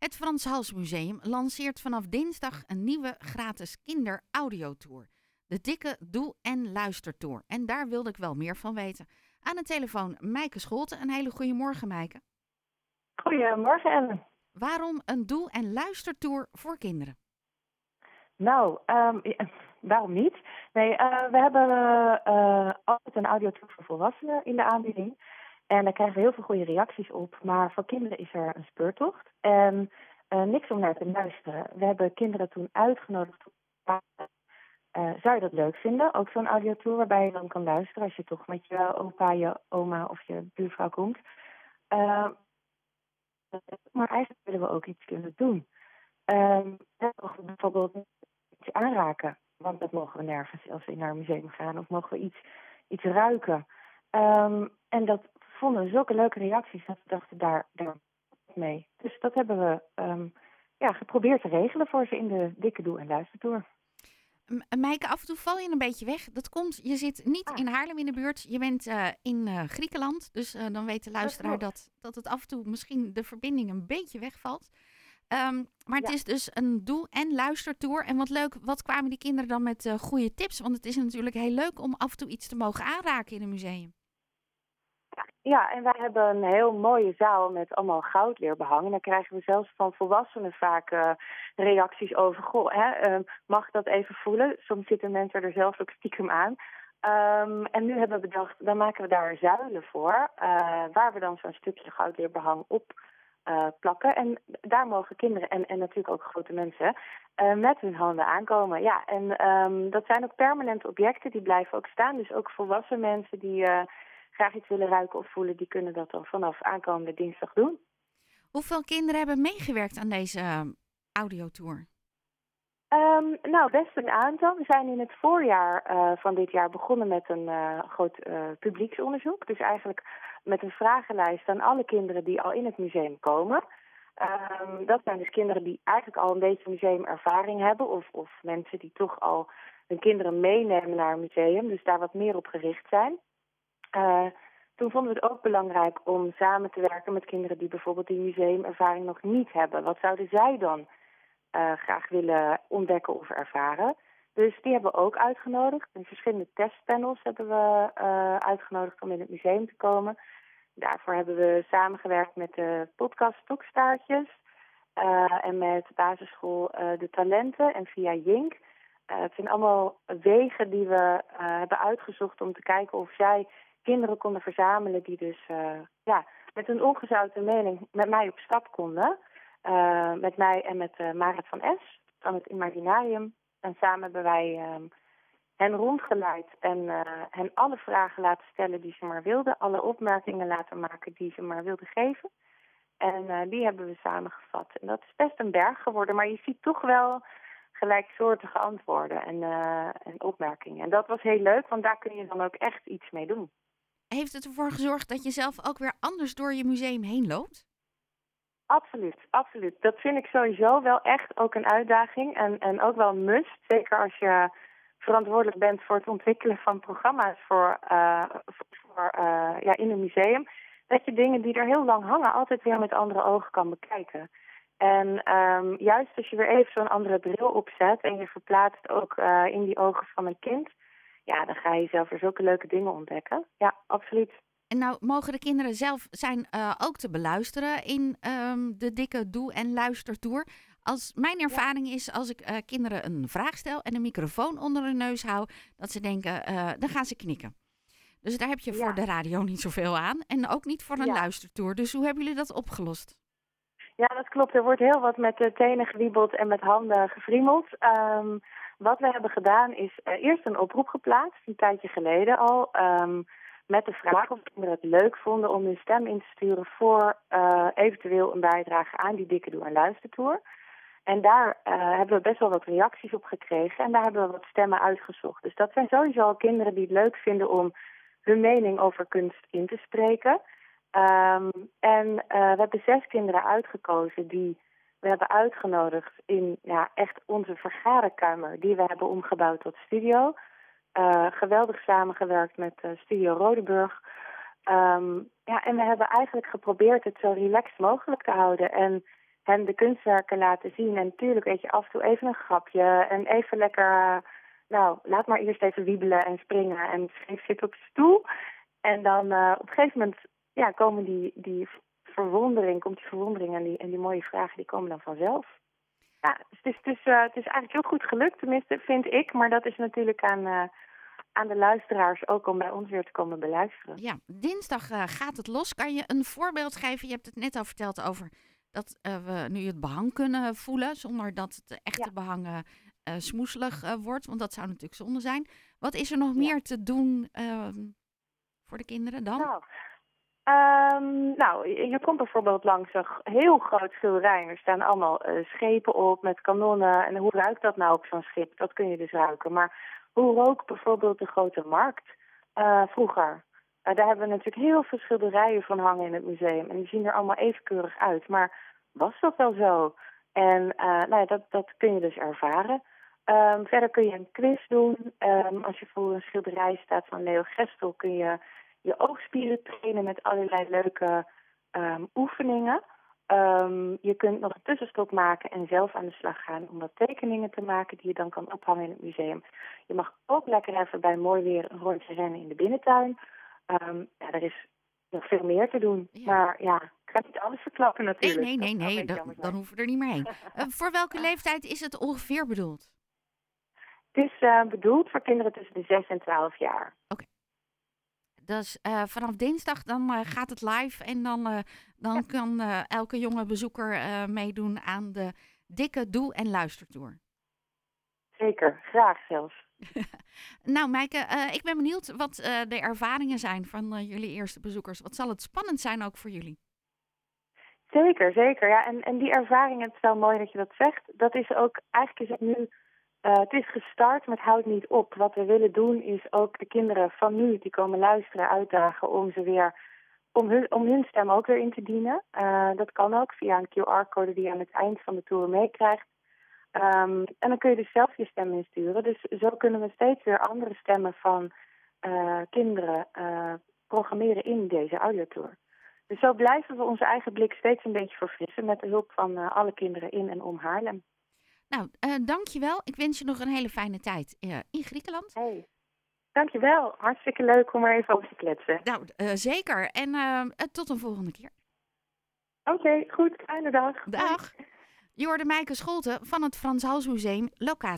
Het Frans Hals Museum lanceert vanaf dinsdag een nieuwe gratis kinderaudiotour. De dikke Doe- en Luistertour. En daar wilde ik wel meer van weten. Aan de telefoon Mijke Scholten. Een hele goede morgen, Mijke. Goedemorgen, Ellen. Waarom een Doe- en Luistertour voor kinderen? Nou, ehm, ja, waarom niet? Nee, eh, we hebben eh, altijd een audiotour voor volwassenen in de aanbieding. En daar krijgen we heel veel goede reacties op. Maar voor kinderen is er een speurtocht. En eh, niks om naar te luisteren. We hebben kinderen toen uitgenodigd. Uh, zou je dat leuk vinden? Ook zo'n audiotour waarbij je dan kan luisteren als je toch met je opa, je oma of je buurvrouw komt. Uh, maar eigenlijk willen we ook iets kunnen doen. Um, bijvoorbeeld iets aanraken, want dat mogen we nergens als we naar een museum gaan. Of mogen we iets, iets ruiken. Um, en dat vonden zulke leuke reacties dat we dachten daar, daar mee. Dus dat hebben we um, ja, geprobeerd te regelen voor ze in de dikke doe- en luistertour. Mijke, af en toe val je een beetje weg. Dat komt, je zit niet Ah. in Haarlem in de buurt. Je bent uh, in uh, Griekenland. Dus uh, dan weet de luisteraar dat, dat het af en toe misschien de verbinding een beetje wegvalt. Um, maar het Ja. is dus een doe- en luistertour. En wat leuk, wat kwamen die kinderen dan met goede tips? Want het is natuurlijk heel leuk om af en toe iets te mogen aanraken in een museum. Ja, en wij hebben een heel mooie zaal met allemaal goudleerbehang. En dan krijgen we zelfs van volwassenen vaak uh, reacties over... Goh, hè, uh, mag ik dat even voelen? Soms zitten mensen er zelfs ook stiekem aan. Um, en nu hebben we bedacht, dan maken we daar zuilen voor... Uh, waar we dan zo'n stukje goudleerbehang op uh, plakken. En daar mogen kinderen en, en natuurlijk ook grote mensen met hun handen aankomen. Ja, en um, dat zijn ook permanente objecten, die blijven ook staan. Dus ook volwassen mensen die graag iets willen ruiken of voelen, die kunnen dat dan vanaf aankomende dinsdag doen. Hoeveel kinderen hebben meegewerkt aan deze uh, audiotour? Um, nou, best een aantal. We zijn in het voorjaar uh, van dit jaar begonnen met een uh, groot uh, publieksonderzoek. Dus eigenlijk met een vragenlijst aan alle kinderen die al in het museum komen. Um, dat zijn dus kinderen die eigenlijk al een beetje museumervaring hebben. Of, of mensen die toch al hun kinderen meenemen naar een museum. Dus daar wat meer op gericht zijn. Uh, toen vonden we het ook belangrijk om samen te werken met kinderen die bijvoorbeeld die museumervaring nog niet hebben. Wat zouden zij dan uh, graag willen ontdekken of ervaren? Dus die hebben we ook uitgenodigd. Verschillende testpanels hebben we uh, uitgenodigd om in het museum te komen. Daarvoor hebben we samengewerkt met de podcast Stokstaartjes uh, en met basisschool De Talenten en via Jink. Het zijn allemaal wegen die we hebben uitgezocht om te kijken of zij kinderen konden verzamelen die dus ja, met een ongezouten mening met mij op stap konden. met mij en met Marit van S van het Imaginarium. En samen hebben wij um, hen rondgeleid en hen alle vragen laten stellen die ze maar wilden. Alle opmerkingen laten maken die ze maar wilden geven. En die hebben we samengevat. En dat is best een berg geworden, maar je ziet toch wel gelijksoortige antwoorden en, en opmerkingen. En dat was heel leuk, want daar kun je dan ook echt iets mee doen. Heeft het ervoor gezorgd dat je zelf ook weer anders door je museum heen loopt? Absoluut, absoluut. Dat vind ik sowieso wel echt ook een uitdaging en, en ook wel een must. Zeker als je verantwoordelijk bent voor het ontwikkelen van programma's voor, uh, voor uh, ja, in een museum. Dat je dingen die er heel lang hangen altijd weer met andere ogen kan bekijken. En um, juist als je weer even zo'n andere bril opzet en je verplaatst ook uh, in die ogen van een kind. Ja, dan ga je zelf weer zulke leuke dingen ontdekken. Ja, absoluut. En nou mogen de kinderen zelf zijn uh, ook te beluisteren in um, de dikke doe- en luistertour. Als mijn ervaring ja. is, als ik uh, kinderen een vraag stel en een microfoon onder hun neus hou, dat ze denken, uh, dan gaan ze knikken. Dus daar heb je ja. voor de radio niet zoveel aan en ook niet voor een ja. luistertour. Dus hoe hebben jullie dat opgelost? Ja, dat klopt. Er wordt heel wat met de tenen gewiebeld en met handen gevriemeld. Um, wat we hebben gedaan is uh, eerst een oproep geplaatst, een tijdje geleden al, um, met de vraag of kinderen het leuk vonden om hun stem in te sturen voor uh, eventueel een bijdrage aan die dikke doe- en luistertour. En daar uh, hebben we best wel wat reacties op gekregen en daar hebben we wat stemmen uitgezocht. Dus dat zijn sowieso al kinderen die het leuk vinden om hun mening over kunst in te spreken. Um, en we hebben zes kinderen uitgekozen die we hebben uitgenodigd in ja, echt onze vergaderkamer die we hebben omgebouwd tot studio. Uh, geweldig samengewerkt met uh, Studio Rodeburg. Um, ja, en we hebben eigenlijk geprobeerd het zo relaxed mogelijk te houden. En hen de kunstwerken laten zien. En natuurlijk weet je af en toe even een grapje en even lekker, eh, nou, laat maar eerst even wiebelen en springen en scheef zitten op je stoel. En dan op een gegeven moment ja, komen die, die verwondering, komt die verwondering en die, en die mooie vragen, die komen dan vanzelf. Ja, dus het is, het, is, uh, het is eigenlijk heel goed gelukt, tenminste vind ik. Maar dat is natuurlijk aan, uh, aan de luisteraars ook om bij ons weer te komen beluisteren. Ja, dinsdag uh, gaat het los. Kan je een voorbeeld geven? Je hebt het net al verteld over dat we nu het behang kunnen voelen, zonder dat het echte ja. behang smoeselig wordt. Want dat zou natuurlijk zonde zijn. Wat is er nog ja. meer te doen ehm, voor de kinderen dan? Nou, Um, nou, je komt bijvoorbeeld langs een heel groot schilderij. Er staan allemaal uh, schepen op met kanonnen. En hoe ruikt dat nou op zo'n schip? Dat kun je dus ruiken. Maar hoe rook bijvoorbeeld de grote markt uh, vroeger? Uh, daar hebben we natuurlijk heel veel schilderijen van hangen in het museum. En die zien er allemaal even keurig uit. Maar was dat wel zo? En nou ja, dat, dat kun je dus ervaren. Um, verder kun je een quiz doen. Um, als je voor een schilderij staat van Leo Gestel kun je je oogspieren trainen met allerlei leuke um, oefeningen. Um, je kunt nog een tussenstop maken en zelf aan de slag gaan om wat tekeningen te maken die je dan kan ophangen in het museum. Je mag ook lekker even bij mooi weer een rondje rennen in de binnentuin. Um, ja, er is nog veel meer te doen. Ja. Maar ja, ik ga niet alles verklappen natuurlijk. Nee, nee, nee, nee. Dan, dan hoeven we er niet meer heen. uh, voor welke leeftijd is het ongeveer bedoeld? Het is uh, bedoeld voor kinderen tussen de 6 en 12 jaar. Oké. Okay. Dus uh, vanaf dinsdag dan uh, gaat het live en dan, uh, dan ja. kan elke jonge bezoeker meedoen aan de dikke doe- en luistertour. Zeker, graag zelfs. nou Meike, ik ben benieuwd wat de ervaringen zijn van jullie eerste bezoekers. Wat zal het spannend zijn ook voor jullie? Zeker, zeker. Ja, en, en die ervaringen, het is wel mooi dat je dat zegt. Dat is ook, eigenlijk is het nu uh, het is gestart met houd niet op. Wat we willen doen is ook de kinderen van nu die komen luisteren uitdagen om ze weer om hun, om hun stem ook weer in te dienen. Uh, dat kan ook via een QR-code die je aan het eind van de tour meekrijgt. Um, en dan kun je dus zelf je stem insturen. Dus zo kunnen we steeds weer andere stemmen van uh, kinderen programmeren in deze audiotour. Dus zo blijven we onze eigen blik steeds een beetje verfrissen met de hulp van alle kinderen in en om Haarlem. Nou, uh, dankjewel. Ik wens je nog een hele fijne tijd uh, in Griekenland. Hey. Dankjewel. Hartstikke leuk om er even over te kletsen. Nou, uh, zeker. En tot een volgende keer. Oké, okay, goed. Fijne dag. Dag. Je hoorde Mijke Scholten van het Frans Hals Museum, locatie.